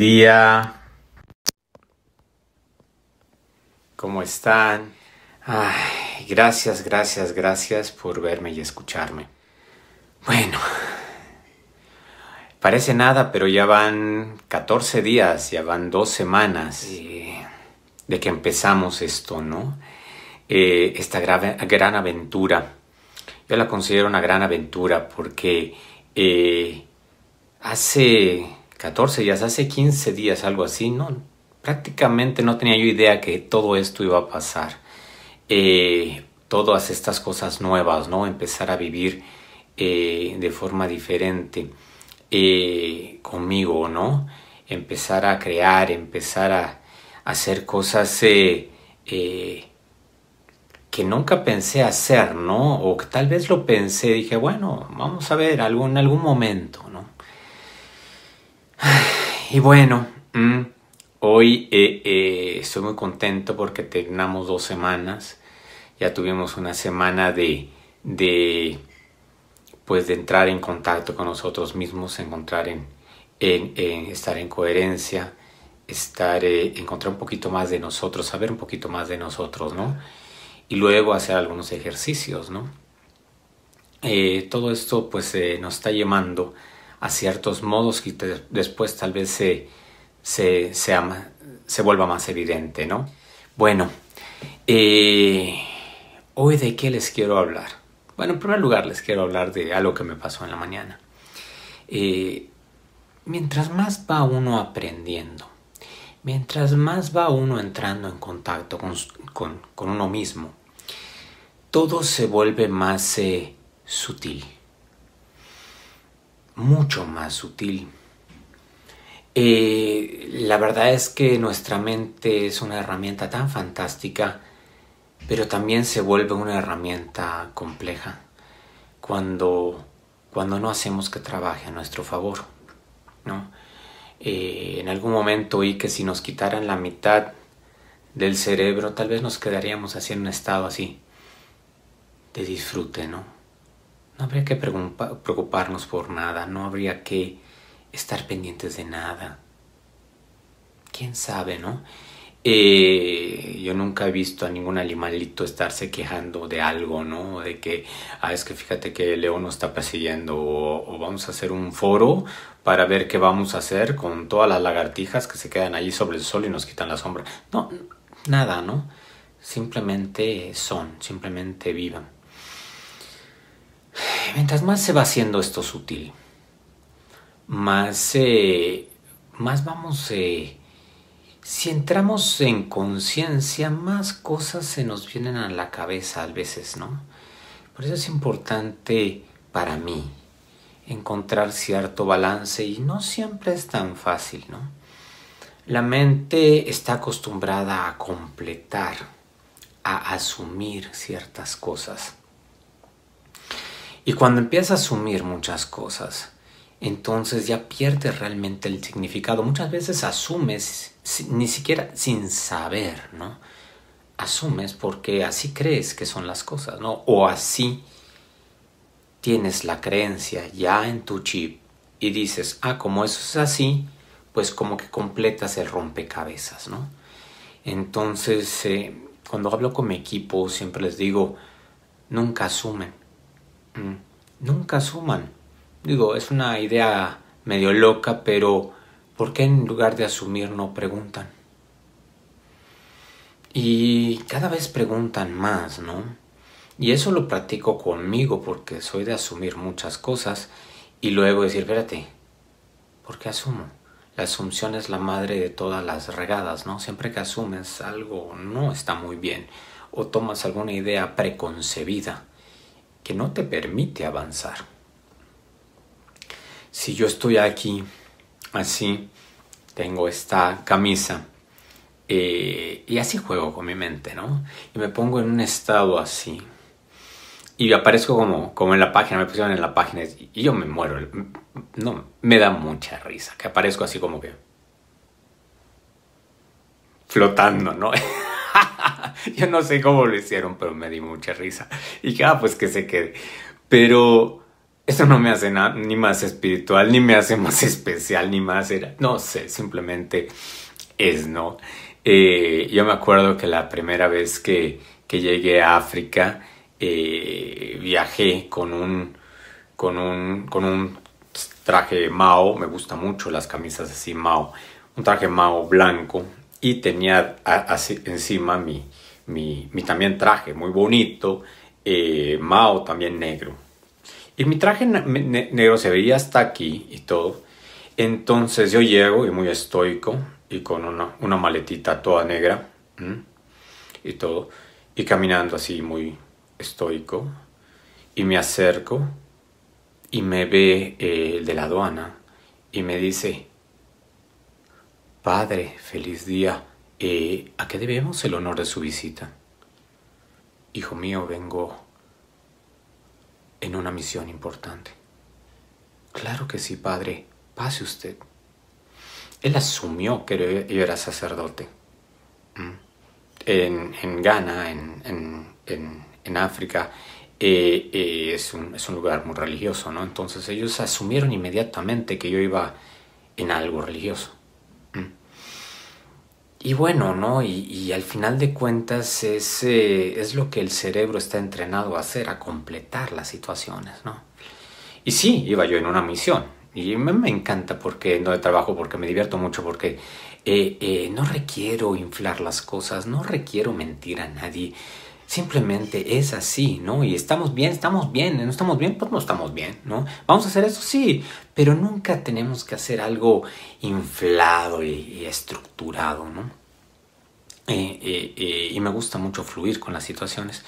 día. ¿Cómo están? Ay, gracias, gracias, gracias por verme y escucharme. Bueno, parece nada, pero ya van 14 días, ya van dos semanas de que empezamos esto, ¿no? Eh, esta gran, aventura. Yo la considero una gran aventura porque eh, hace 14 días, hace 15 días, algo así, ¿no? Prácticamente no tenía yo idea que todo esto iba a pasar. Eh, todas estas cosas nuevas, ¿no? Empezar a vivir de forma diferente conmigo, ¿no? Empezar a crear, empezar a, hacer cosas que nunca pensé hacer, ¿no? O que tal vez lo pensé, dije, bueno, vamos a ver algún, en algún momento, ¿no? Y bueno, mm, hoy eh, eh, estoy muy contento porque terminamos dos semanas, ya tuvimos una semana de, de, pues de entrar en contacto con nosotros mismos, encontrar en, en, estar en coherencia, estar, eh, encontrar un poquito más de nosotros, saber un poquito más de nosotros, ¿no? y luego hacer algunos ejercicios, ¿no? Todo esto pues nos está llevando a ciertos modos que después tal vez se, se, se, vuelva más evidente, ¿no? Bueno, eh, hoy de qué les quiero hablar. Bueno, en primer lugar les quiero hablar de algo que me pasó en la mañana. mientras más va uno aprendiendo, mientras más va uno entrando en contacto con, con uno mismo, todo se vuelve más eh, sutil, mucho más sutil. Eh, la verdad es que nuestra mente es una herramienta tan fantástica, pero también se vuelve una herramienta compleja cuando, cuando no hacemos que trabaje a nuestro favor. ¿no? Eh, en algún momento oí que si nos quitaran la mitad del cerebro, tal vez nos quedaríamos así en un estado así, de disfrute, ¿no? No habría que preocuparnos por nada, no habría que estar pendientes de nada. ¿Quién sabe, no? Eh, yo nunca he visto a ningún animalito estarse quejando de algo, ¿no? De que, ah, es que fíjate que el león nos está persiguiendo o, o, vamos a hacer un foro para ver qué vamos a hacer con todas las lagartijas que se quedan allí sobre el sol y nos quitan la sombra. No, nada, ¿no? Simplemente son, simplemente vivan mientras más se va haciendo esto sutil, más, eh, más vamos, eh, si entramos en conciencia, más cosas se nos vienen a la cabeza a veces, ¿no? Por eso es importante para mí encontrar cierto balance y no siempre es tan fácil, ¿no? La mente está acostumbrada a completar, a asumir ciertas cosas. Y cuando empieza a asumir muchas cosas, entonces ya pierde realmente el significado. Muchas veces asumes ni siquiera sin saber, ¿no? Asumes porque así crees que son las cosas, ¿no? O así tienes la creencia ya en tu chip y dices, ah, como eso es así, pues como que completas el rompecabezas, ¿no? Entonces, eh, cuando hablo con mi equipo, siempre les digo, nunca asumen. Nunca suman. Digo, es una idea medio loca, pero ¿por qué en lugar de asumir no preguntan? Y cada vez preguntan más, ¿no? Y eso lo practico conmigo porque soy de asumir muchas cosas y luego decir, espérate, ¿por qué asumo? La asunción es la madre de todas las regadas, ¿no? Siempre que asumes algo no está muy bien o tomas alguna idea preconcebida que no te permite avanzar. Si yo estoy aquí así, tengo esta camisa eh, y así juego con mi mente, ¿no? Y me pongo en un estado así. Y aparezco como, como en la página, me pusieron en la página y yo me muero. No, me da mucha risa, que aparezco así como que flotando, ¿no? Yo no sé cómo lo hicieron, pero me di mucha risa. Y que, ah, pues que se quede. Pero Esto no me hace nada, ni más espiritual, ni me hace más especial, ni más era, no sé, simplemente es, ¿no? Eh, yo me acuerdo que la primera vez que, que llegué a África, eh, viajé con un, con, un, con un traje Mao, me gusta mucho las camisas así Mao, un traje Mao blanco y tenía así, encima mi, mi, también traje muy bonito, eh, Mao también negro. Y mi traje negro se veía hasta aquí y todo. Entonces yo llego y muy estoico y con una, una maletita toda negra y todo. Y caminando así muy estoico. Y me acerco y me ve eh, el de la aduana y me dice, Padre, feliz día. Eh, ¿A qué debemos el honor de su visita? Hijo mío, vengo en una misión importante. Claro que sí, padre. Pase usted. Él asumió que yo era sacerdote. En, Ghana, en, África, eh, eh, es, un, lugar muy religioso, ¿no? Entonces ellos asumieron inmediatamente que yo iba en algo religioso. Y bueno, ¿no? Y, al final de cuentas es, eh, es lo que el cerebro está entrenado a hacer, a completar las situaciones, ¿no? Y sí, iba yo en una misión. Y me, me encanta porque no de trabajo, porque me divierto mucho, porque eh, eh, no requiero inflar las cosas, no requiero mentir a nadie. Simplemente es así, ¿no? Y estamos bien, estamos bien, no estamos bien, pues no estamos bien, ¿no? Vamos a hacer eso, sí, pero nunca tenemos que hacer algo inflado y, estructurado, ¿no? Eh, eh, eh, y me gusta mucho fluir con las situaciones.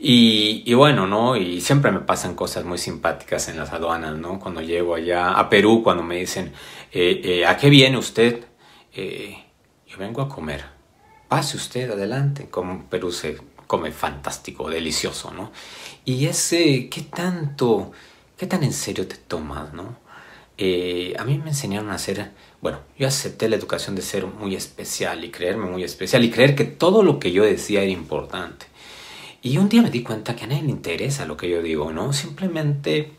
Y, y, bueno, ¿no? Y siempre me pasan cosas muy simpáticas en las aduanas, ¿no? Cuando llego allá a Perú, cuando me dicen, ¿a qué viene usted? yo vengo a comer. Pase usted adelante. Como Perú se come fantástico, delicioso, ¿no? Y ese, ¿qué tanto, qué tan en serio te tomas, ¿no? Eh, a mí me enseñaron a ser, bueno, yo acepté la educación de ser muy especial y creerme muy especial y creer que todo lo que yo decía era importante. Y un día me di cuenta que a nadie le interesa lo que yo digo, ¿no? Simplemente,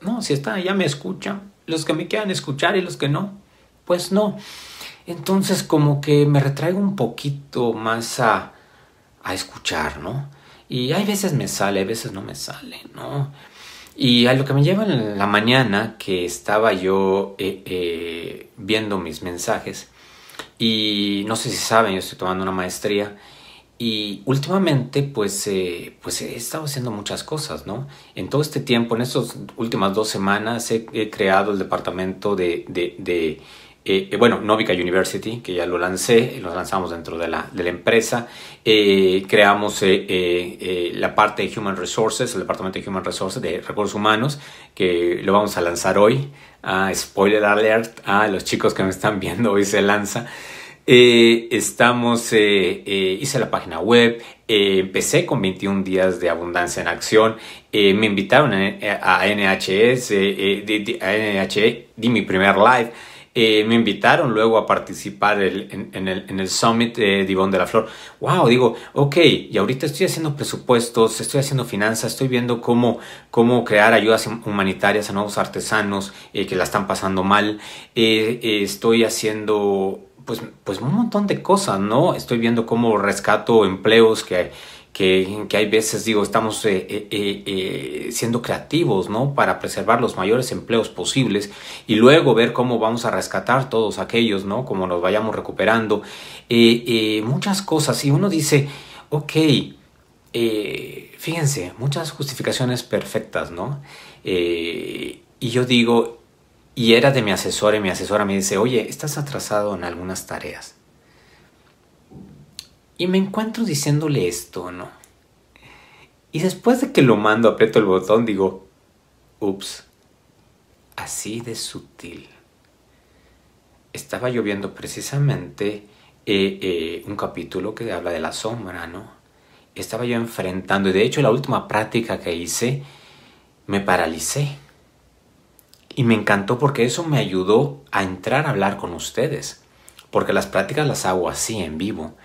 no, si está, ya me escuchan, los que me quieran escuchar y los que no, pues no. Entonces como que me retraigo un poquito más a, a escuchar, ¿no? Y hay veces me sale, hay veces no me sale, ¿no? Y a lo que me lleva en la mañana, que estaba yo eh, eh, viendo mis mensajes, y no sé si saben, yo estoy tomando una maestría, y últimamente, pues, eh, pues he estado haciendo muchas cosas, ¿no? En todo este tiempo, en estas últimas dos semanas, he, creado el departamento de, de, de eh, bueno, Novica University, que ya lo lancé, lo lanzamos dentro de la, de la empresa. Eh, creamos eh, la parte de Human Resources, el departamento de Human Resources, de recursos humanos, que lo vamos a lanzar hoy. Ah, spoiler alert, a ah, los chicos que me están viendo, hoy se lanza. estamos, hice la página web, empecé con 21 días de abundancia en acción, me invitaron a, NHS, a NHE, di mi primer live. Eh, me invitaron luego a participar en, el, en, el, Summit de de la Flor. ¡Wow! Digo, ok, y ahorita estoy haciendo presupuestos, estoy haciendo finanzas, estoy viendo cómo, cómo crear ayudas humanitarias a nuevos artesanos eh, que la están pasando mal. Eh, estoy haciendo pues, pues un montón de cosas, ¿no? Estoy viendo cómo rescato empleos que que, hay veces, digo, estamos eh, eh, eh, siendo creativos, ¿no? Para preservar los mayores empleos posibles y luego ver cómo vamos a rescatar todos aquellos, ¿no? Como nos vayamos recuperando. muchas cosas. Y uno dice, ok, fíjense, muchas justificaciones perfectas, ¿no? y yo digo, y era de mi asesor y mi asesora me dice, oye, estás atrasado en algunas tareas. Y me encuentro diciéndole esto, ¿no? Y después de que lo mando, aprieto el botón, digo, ups, así de sutil. Estaba yo viendo precisamente eh, eh, un capítulo que habla de la sombra, ¿no? Estaba yo enfrentando, y de hecho la última práctica que hice, me paralicé. Y me encantó porque eso me ayudó a entrar a hablar con ustedes. Porque las prácticas las hago así, en vivo.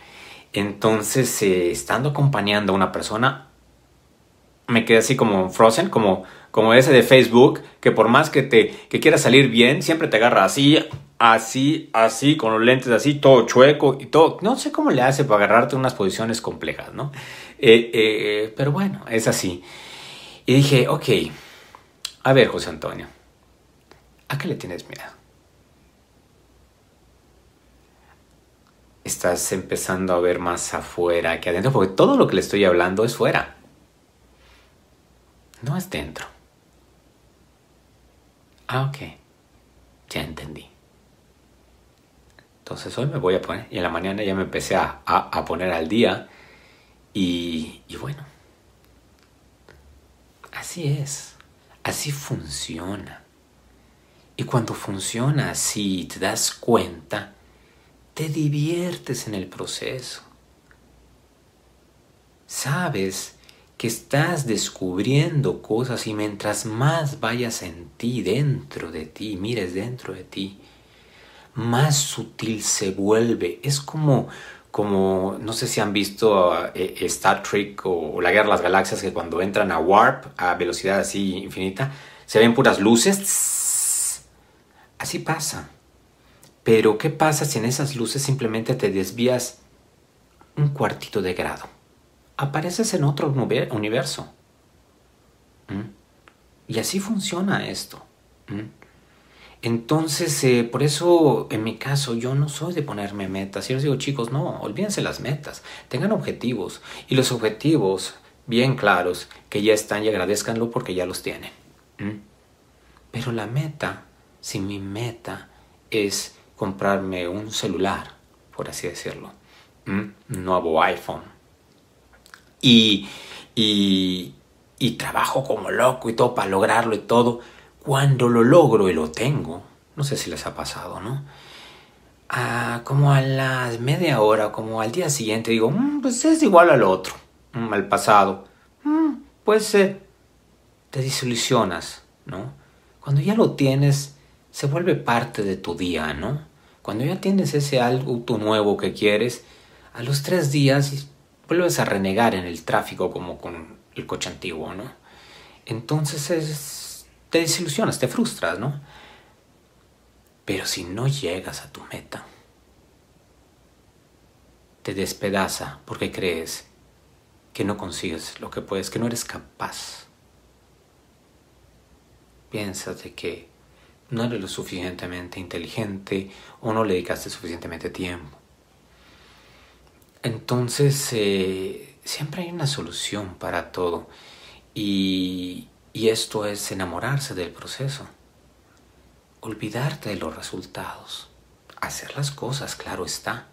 Entonces, eh, estando acompañando a una persona, me quedé así como frozen, como, como ese de Facebook, que por más que te que quieras salir bien, siempre te agarra así, así, así, con los lentes así, todo chueco y todo. No sé cómo le hace para agarrarte unas posiciones complejas, ¿no? Eh, eh, pero bueno, es así. Y dije, ok, a ver, José Antonio, ¿a qué le tienes miedo? Estás empezando a ver más afuera que adentro, porque todo lo que le estoy hablando es fuera. No es dentro. Ah, ok. Ya entendí. Entonces hoy me voy a poner, y en la mañana ya me empecé a, a, poner al día, y, y bueno, así es, así funciona. Y cuando funciona así, te das cuenta, te diviertes en el proceso. Sabes que estás descubriendo cosas y mientras más vayas en ti, dentro de ti, mires dentro de ti, más sutil se vuelve. Es como, como no sé si han visto eh, Star Trek o, la Guerra de las Galaxias, que cuando entran a Warp, a velocidad así infinita, se ven puras luces. Así pasa. Pero ¿qué pasa si en esas luces simplemente te desvías un cuartito de grado? Apareces en otro universo. ¿Mm? Y así funciona esto. ¿Mm? Entonces, eh, por eso en mi caso yo no soy de ponerme metas. Yo les digo, chicos, no, olvídense las metas, tengan objetivos. Y los objetivos bien claros, que ya están y agradezcanlo porque ya los tienen. Pero la meta, si mi meta es comprarme un celular, por así decirlo, un nuevo iPhone, y, y, y trabajo como loco y todo para lograrlo y todo, cuando lo logro y lo tengo, no sé si les ha pasado, ¿no? como a la media hora, como al día siguiente, digo, mm, pues es igual al otro, mm, al pasado. Mm, pues te desilusionas, ¿no? Cuando ya lo tienes, se vuelve parte de tu día, ¿no? Cuando ya tienes ese algo nuevo que quieres, a los tres días vuelves a renegar en el tráfico como con el coche antiguo, ¿no? Entonces es te desilusionas, te frustras, ¿no? Pero si no llegas a tu meta, te despedaza porque crees que no consigues lo que puedes, que no eres capaz. Piensas de que no eres lo suficientemente inteligente o no le dedicaste suficientemente tiempo. Entonces, eh, siempre hay una solución para todo. Y, y esto es enamorarse del proceso, olvidarte de los resultados, hacer las cosas, claro está,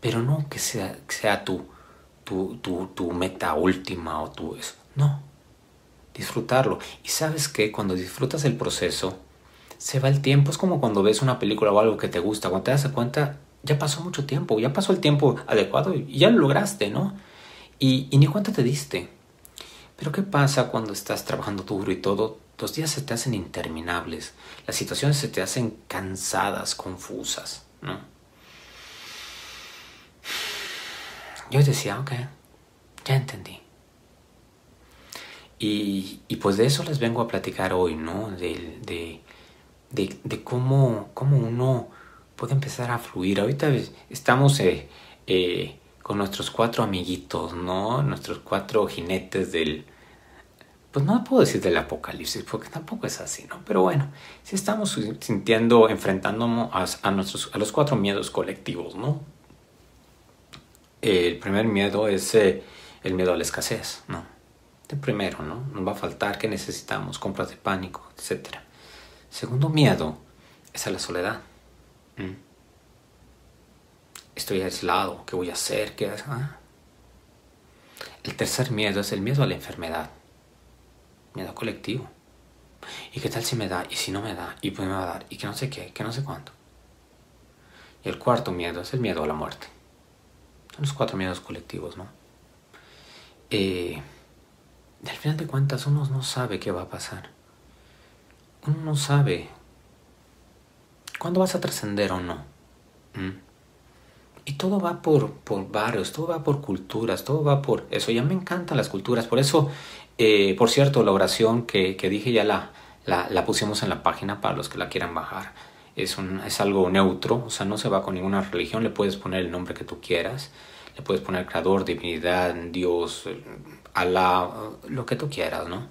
pero no que sea, sea tu, tu, tu, meta última o tu eso, no, disfrutarlo. Y sabes que cuando disfrutas el proceso, se va el tiempo, es como cuando ves una película o algo que te gusta, cuando te das cuenta, ya pasó mucho tiempo, ya pasó el tiempo adecuado y ya lo lograste, ¿no? Y, ni cuenta te diste. Pero ¿qué pasa cuando estás trabajando duro y todo? Los días se te hacen interminables, las situaciones se te hacen cansadas, confusas, ¿no? Yo decía, ok, ya entendí. Y, pues de eso les vengo a platicar hoy, ¿no? De, de, cómo, cómo, uno puede empezar a fluir. Ahorita estamos eh, eh, con nuestros cuatro amiguitos, ¿no? Nuestros cuatro jinetes del... Pues no puedo decir del apocalipsis, porque tampoco es así, ¿no? Pero bueno, si estamos sintiendo, enfrentándonos a, nuestros, a los cuatro miedos colectivos, ¿no? El primer miedo es eh, el miedo a la escasez, ¿no? El primero, ¿no? Nos va a faltar, ¿qué necesitamos? Compras de pánico, etc. Segundo miedo es a la soledad estoy aislado, ¿qué voy a hacer? ¿Qué ah? El tercer miedo es el miedo a la enfermedad, miedo colectivo. ¿Y qué tal si me da? ¿Y si no me da? ¿Y pues me va a dar? ¿Y que no sé qué? ¿Que no sé cuánto? Y el cuarto miedo es el miedo a la muerte. Son los cuatro miedos colectivos, ¿no? Eh, al final de cuentas uno no sabe qué va a pasar. Uno no sabe cuándo vas a trascender o no. Y todo va por, por barrios, todo va por culturas, todo va por eso. Ya me encantan las culturas, por eso Eh, por cierto, la oración que, que dije ya la, la, pusimos en la página para los que la quieran bajar. Es, un, es algo neutro, o sea, no se va con ninguna religión, le puedes poner el nombre que tú quieras, le puedes poner creador, divinidad, Dios, Alá, lo que tú quieras, ¿no?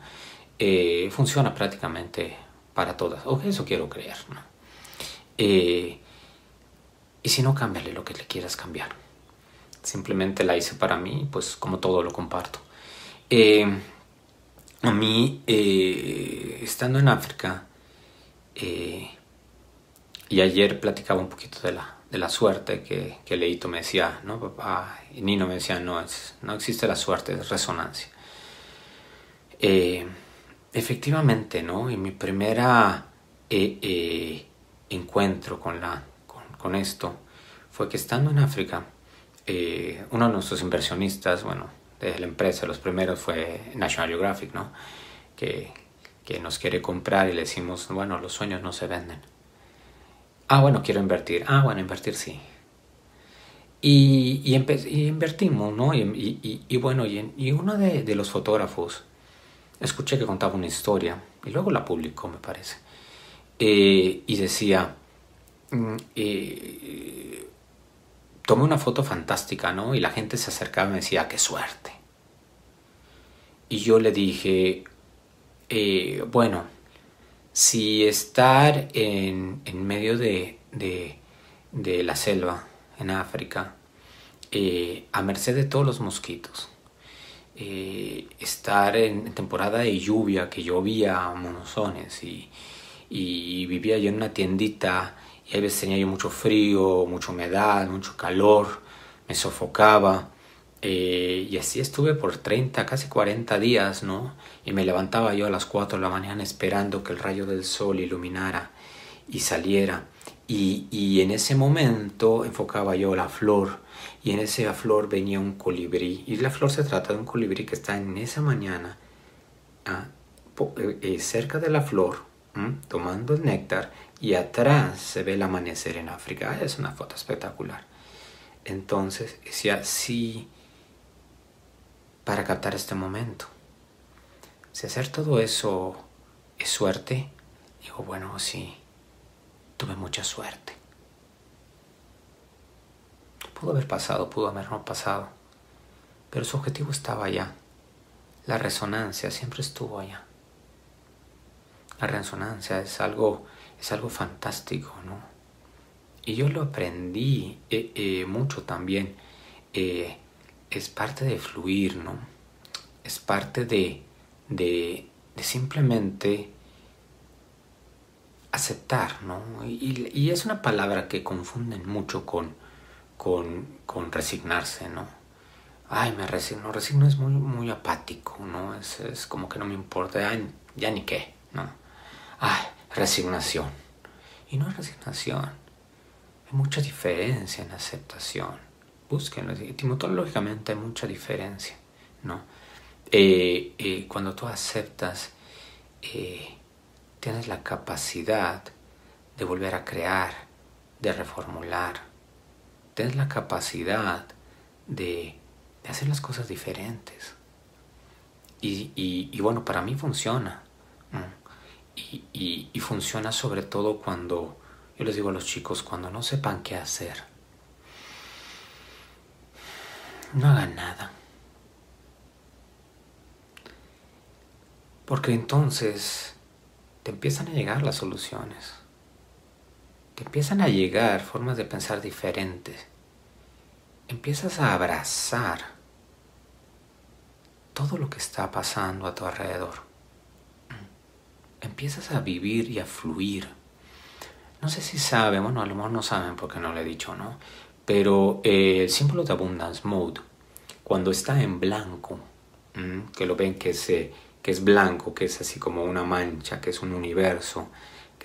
Eh, funciona prácticamente para todas, o eso quiero creer, ¿no? Eh, y si no, cámbiale lo que le quieras cambiar. Simplemente la hice para mí, pues como todo lo comparto. Eh, a mí, eh, estando en África, eh, y ayer platicaba un poquito de la, de la suerte que, que Leito me decía, ¿no? Papá, y Nino me decía, no, es, no existe la suerte, es resonancia. Efectivamente, ¿no? En mi primera encuentro con, la, con, esto fue que estando en África, uno de nuestros inversionistas, bueno, de la empresa, los primeros fue National Geographic, ¿no? Que, que nos quiere comprar y le decimos, bueno, los sueños no se venden. Ah, bueno, quiero invertir. Ah, bueno, invertir sí. Y, y, y invertimos, ¿no? Y, y, bueno, y, uno de, los fotógrafos, escuché que contaba una historia, y luego la publicó, me parece, eh, y decía, mm, eh, tomé una foto fantástica, ¿no? Y la gente se acercaba y me decía, qué suerte. Y yo le dije, eh, bueno, si estar en, en medio de, de, la selva, en África, a merced de todos los mosquitos, eh, estar en temporada de lluvia, que llovía monozones y, vivía yo en una tiendita y a veces tenía yo mucho frío, mucha humedad, mucho calor, me sofocaba. Eh, y así estuve por 30, casi 40 días, ¿no? Y me levantaba yo a las 4 de la mañana esperando que el rayo del sol iluminara y saliera. Y en ese momento enfocaba yo la flor y en esa flor venía un colibrí. Y la flor se trata de un colibrí que está en esa mañana ah, eh, eh, cerca de la flor, tomando el néctar y atrás se ve el amanecer en África. Es una foto espectacular. Entonces decía, sí, para captar este momento. Si hacer todo eso es suerte, digo, bueno, sí, tuve mucha suerte. Pudo haber pasado, pudo haber no pasado, pero su objetivo estaba allá. La resonancia siempre estuvo allá. La resonancia es algo es algo fantástico, ¿no? Y yo lo aprendí eh, eh, mucho también. Eh, es parte de fluir, ¿no? Es parte de, de, de simplemente aceptar, ¿no? Y, y, es una palabra que confunden mucho con, con, resignarse, ¿no? Ay, me resigno. Resigno es muy, muy apático, ¿no? Es, es como que no me importa, ya, ya ni qué, ¿no? Ay, resignación. Y no es resignación. Hay mucha diferencia en aceptación. Búsquenlo. Etimológicamente hay mucha diferencia. ¿no? Eh, eh, cuando tú aceptas, eh, tienes la capacidad de volver a crear, de reformular. Tienes la capacidad de, de hacer las cosas diferentes. Y, y, y, bueno, para mí funciona. y, y, funciona sobre todo cuando, yo les digo a los chicos, cuando no sepan qué hacer. No hagan nada. Porque entonces te empiezan a llegar las soluciones. Te empiezan a llegar formas de pensar diferentes. Empiezas a abrazar todo lo que está pasando a tu alrededor empiezas a vivir y a fluir. No sé si saben, bueno, a lo mejor no saben porque no lo he dicho, ¿no? Pero eh, el símbolo de abundance mode, cuando está en blanco, que lo ven que es, eh, que es blanco, que es así como una mancha, que es un universo,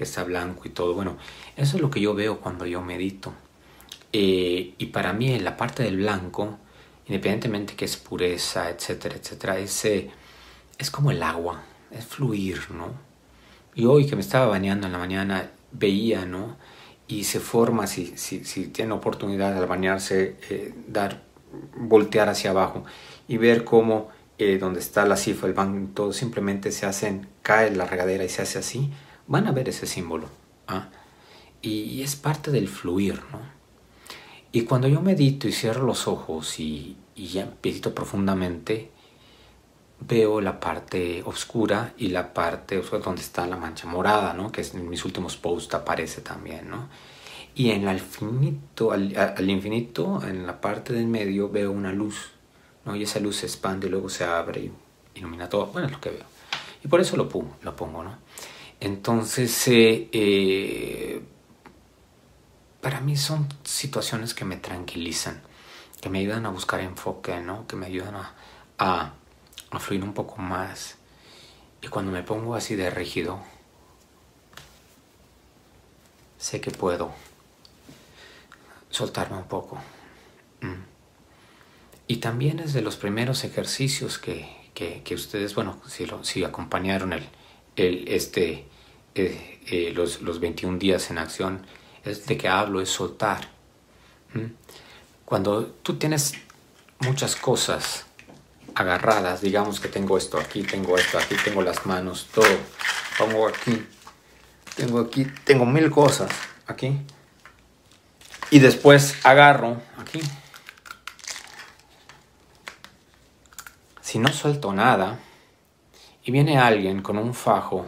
que está blanco y todo, bueno, eso es lo que yo veo cuando yo medito. Eh, y para mí la parte del blanco, independientemente que es pureza, etcétera, etcétera, es, es como el agua, es fluir, ¿no? Y hoy que me estaba bañando en la mañana, veía, ¿no? Y se forma, si, si, si tiene oportunidad al bañarse, eh, dar, voltear hacia abajo y ver cómo eh, donde está la cifra, el banco, todo simplemente se hacen, cae la regadera y se hace así, van a ver ese símbolo. ¿ah? Y, es parte del fluir, ¿no? Y cuando yo medito y cierro los ojos y, y ya medito profundamente, veo la parte oscura y la parte donde está la mancha morada, ¿no? Que en mis últimos posts aparece también, ¿no? Y en el infinito, al, al, infinito, en la parte del medio, veo una luz, ¿no? Y esa luz se expande y luego se abre y ilumina todo. Bueno, es lo que veo. Y por eso lo pongo, lo pongo ¿no? Entonces, eh, eh, para mí son situaciones que me tranquilizan, que me ayudan a buscar enfoque, ¿no? Que me ayudan a, fluir un poco más. Y cuando me pongo así de rígido, sé que puedo soltarme un poco. Mm. Y también es de los primeros ejercicios que, que, ustedes, bueno, si, lo, si acompañaron el, este, eh, eh, los, los 21 días en acción, es de que hablo, es soltar. Cuando tú tienes muchas cosas agarradas, digamos que tengo esto aquí, tengo esto aquí, tengo las manos, todo, pongo aquí, tengo aquí, tengo mil cosas aquí, y después agarro aquí. Si no suelto nada y viene alguien con un fajo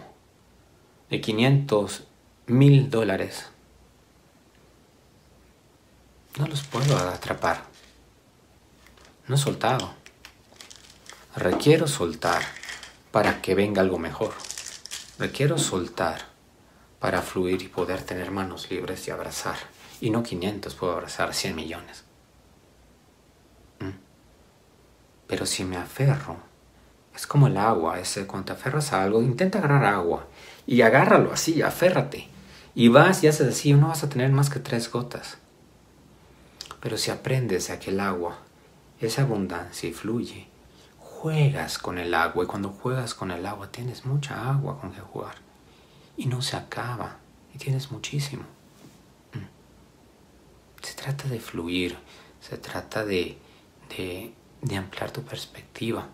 de 500 mil dólares, no los puedo atrapar. No he soltado. Requiero soltar para que venga algo mejor. Requiero soltar para fluir y poder tener manos libres y abrazar. Y no 500, puedo abrazar 100 millones. ¿Mm? Pero si me aferro, es como el agua, ese, cuando te aferras a algo, intenta agarrar agua y agárralo así, aférrate. Y vas y haces así, no vas a tener más que tres gotas. Pero si aprendes a que el agua es abundancia y fluye, juegas con el agua y cuando juegas con el agua tienes mucha agua con que jugar y no se acaba y tienes muchísimo. Se trata de fluir, se trata de, de, ampliar tu perspectiva.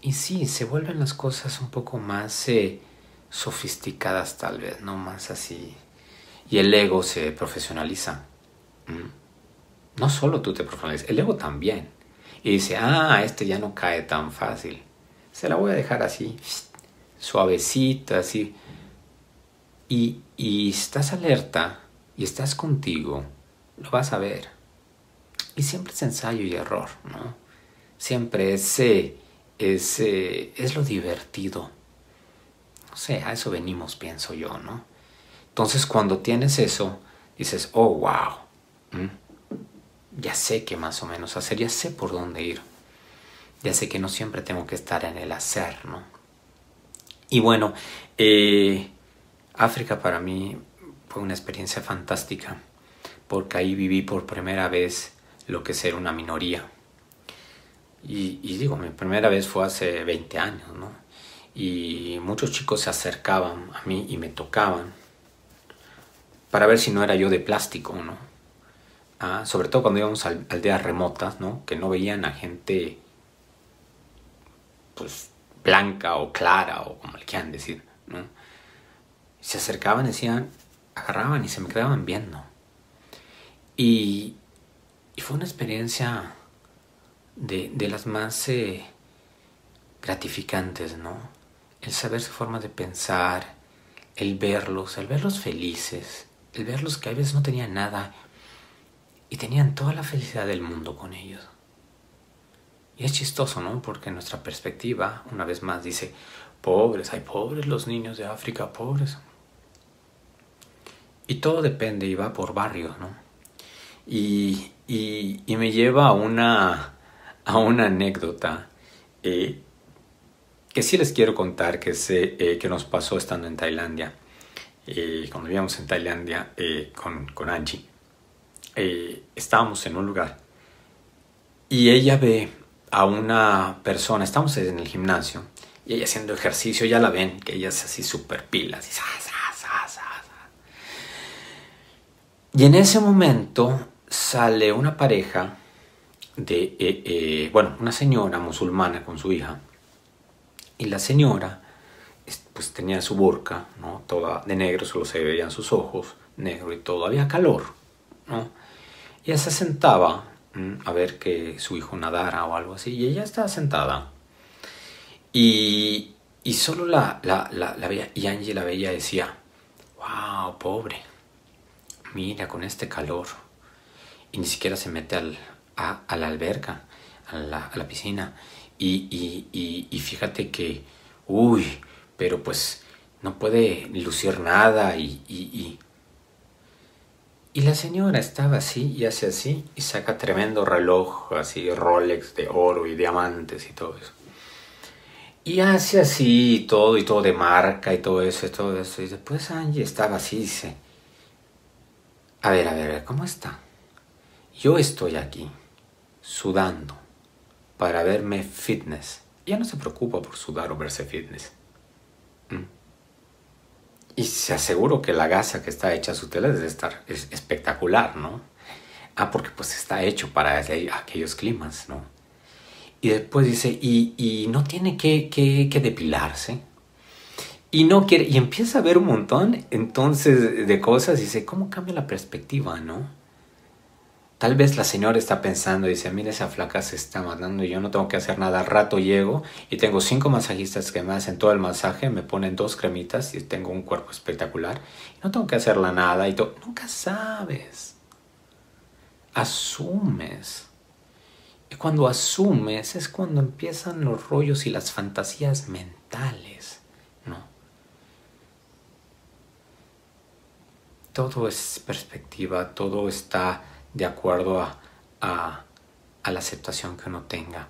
Y sí, se vuelven las cosas un poco más eh, sofisticadas tal vez, no más así. Y el ego se profesionaliza. No solo tú te profesionalizas, el ego también. Y dice, ah, este ya no cae tan fácil. Se la voy a dejar así, suavecita, así. Y, y estás alerta y estás contigo lo vas a ver. Y siempre es ensayo y error, ¿no? Siempre ese, ese es lo divertido. No sé, a eso venimos, pienso yo, ¿no? Entonces cuando tienes eso, dices, oh, wow, ya sé qué más o menos hacer, ya sé por dónde ir. Ya sé que no siempre tengo que estar en el hacer, ¿no? Y bueno, eh, África para mí fue una experiencia fantástica porque ahí viví por primera vez lo que es ser una minoría. Y, digo, mi primera vez fue hace 20 años, ¿no? Y muchos chicos se acercaban a mí y me tocaban para ver si no era yo de plástico, ¿no? Ah, sobre todo cuando íbamos a aldeas remotas, ¿no? Que no veían a gente, pues, blanca o clara o como le quieran decir, ¿no? Se acercaban, decían, agarraban y se me quedaban viendo. Y, fue una experiencia de, las más eh, gratificantes, ¿no? El saber su forma de pensar, el verlos, el verlos felices, el verlos que a veces no tenían nada y tenían toda la felicidad del mundo con ellos. Y es chistoso, ¿no? Porque nuestra perspectiva, una vez más, dice, pobres, hay pobres los niños de África, pobres. Y todo depende y va por barrios, ¿no? Y, y, me lleva a una, a una anécdota eh, que sí les quiero contar que, sé, eh, que nos pasó estando en Tailandia. Eh, cuando vivíamos en Tailandia con, con Angie, estábamos en un lugar y ella ve a una persona, estamos en el gimnasio, y ella haciendo ejercicio, ya la ven, que ella es así súper pilas, y, y en ese momento sale una pareja de, eh, eh, bueno, una señora musulmana con su hija. Y la señora, pues tenía su burka, ¿no? Toda de negro, solo se veían sus ojos, negro y todo. Había calor, ¿no? Ella se sentaba a ver que su hijo nadara o algo así. Y ella estaba sentada. Y, y solo la, la, la, la veía. Y Angie la veía y decía, wow, pobre. Mira, con este calor. Y ni siquiera se mete al, a, la alberca, a la, a la piscina. Y, y, y, fíjate que, uy, pero pues no puede lucir nada y, y, y, la señora estaba así y hace así y saca tremendo reloj, así Rolex de oro y diamantes y todo eso. Y hace así y todo y todo de marca y todo eso y todo eso. Y después Angie estaba así y dice, a ver, a ver, ¿cómo está? Yo estoy aquí sudando para verme fitness. Ya no se preocupa por sudar o verse fitness. Mm. Y se aseguro que la gasa que está hecha su tela debe estar es espectacular, ¿no? Ah, porque pues está hecho para aquellos climas, ¿no? Y después dice, y, y no tiene que, que, que, depilarse. Y no quiere, y empieza a ver un montón entonces de cosas y dice, ¿cómo cambia la perspectiva, no? Tal vez la señora está pensando, dice, mira esa flaca se está matando y yo no tengo que hacer nada. Al rato llego y tengo cinco masajistas que me hacen todo el masaje, me ponen dos cremitas y tengo un cuerpo espectacular. no tengo que hacerla nada y todo. Nunca sabes. Asumes. Y cuando asumes es cuando empiezan los rollos y las fantasías mentales, ¿no? Todo es perspectiva, todo está de acuerdo a, a, la aceptación que uno tenga.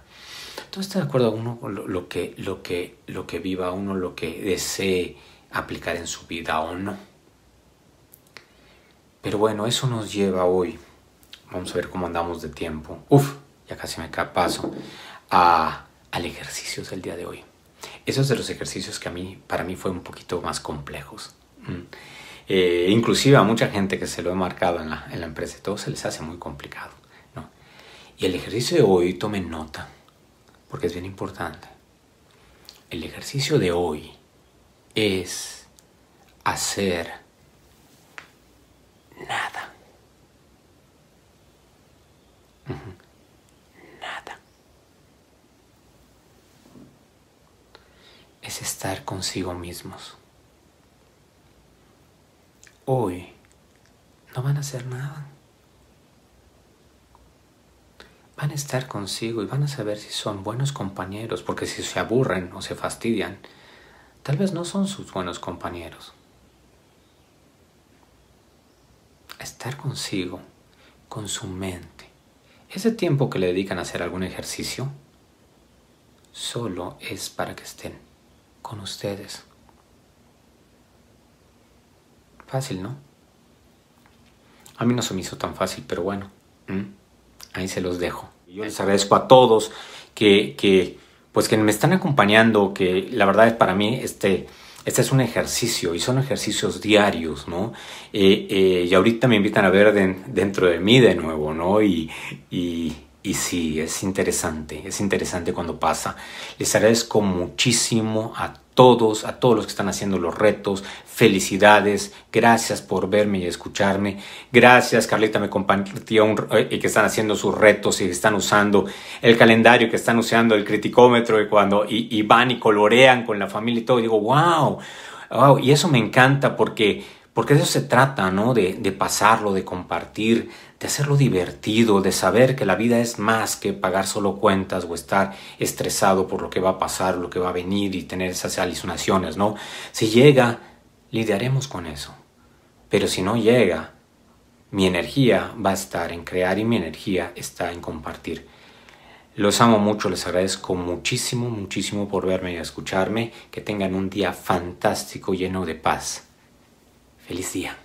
Todo está de acuerdo a uno lo, lo, que, lo, que, lo que viva uno, lo que desee aplicar en su vida o no. Pero bueno, eso nos lleva hoy, vamos a ver cómo andamos de tiempo, uf, ya casi me paso, a, al ejercicio del día de hoy. Esos de los ejercicios que a mí, para mí fue un poquito más complejos. Mm. Eh, inclusive a mucha gente que se lo he marcado en la, en la empresa todo se les hace muy complicado. ¿no? Y el ejercicio de hoy, tomen nota, porque es bien importante. El ejercicio de hoy es hacer nada. Nada. Es estar consigo mismos hoy no van a hacer nada. Van a estar consigo y van a saber si son buenos compañeros, porque si se aburren o se fastidian, tal vez no son sus buenos compañeros. Estar consigo, con su mente. Ese tiempo que le dedican a hacer algún ejercicio, solo es para que estén con ustedes. Fácil, ¿no? A mí no se me hizo tan fácil, pero bueno, ahí se los dejo. Yo les agradezco a todos que, que, pues que me están acompañando, que la verdad es para mí este, este es un ejercicio y son ejercicios diarios, ¿no? Eh, eh, y ahorita me invitan a ver dentro de mí de nuevo, ¿no? Y, y, y sí, es interesante, es interesante cuando pasa. Les agradezco muchísimo a todos, a todos los que están haciendo los retos. Felicidades, gracias por verme y escucharme. Gracias, Carlita me compartió un, eh, que están haciendo sus retos y están usando el calendario, que están usando el criticómetro y cuando y, van y colorean con la familia y todo. digo, wow, wow, y eso me encanta porque porque de eso se trata, ¿no? De, de, pasarlo, de compartir, de hacerlo divertido, de saber que la vida es más que pagar solo cuentas o estar estresado por lo que va a pasar, lo que va a venir y tener esas alucinaciones, ¿no? Si llega, lidiaremos con eso. Pero si no llega, mi energía va a estar en crear y mi energía está en compartir. Los amo mucho, les agradezco muchísimo, muchísimo por verme y escucharme. Que tengan un día fantástico, lleno de paz. Feliz día.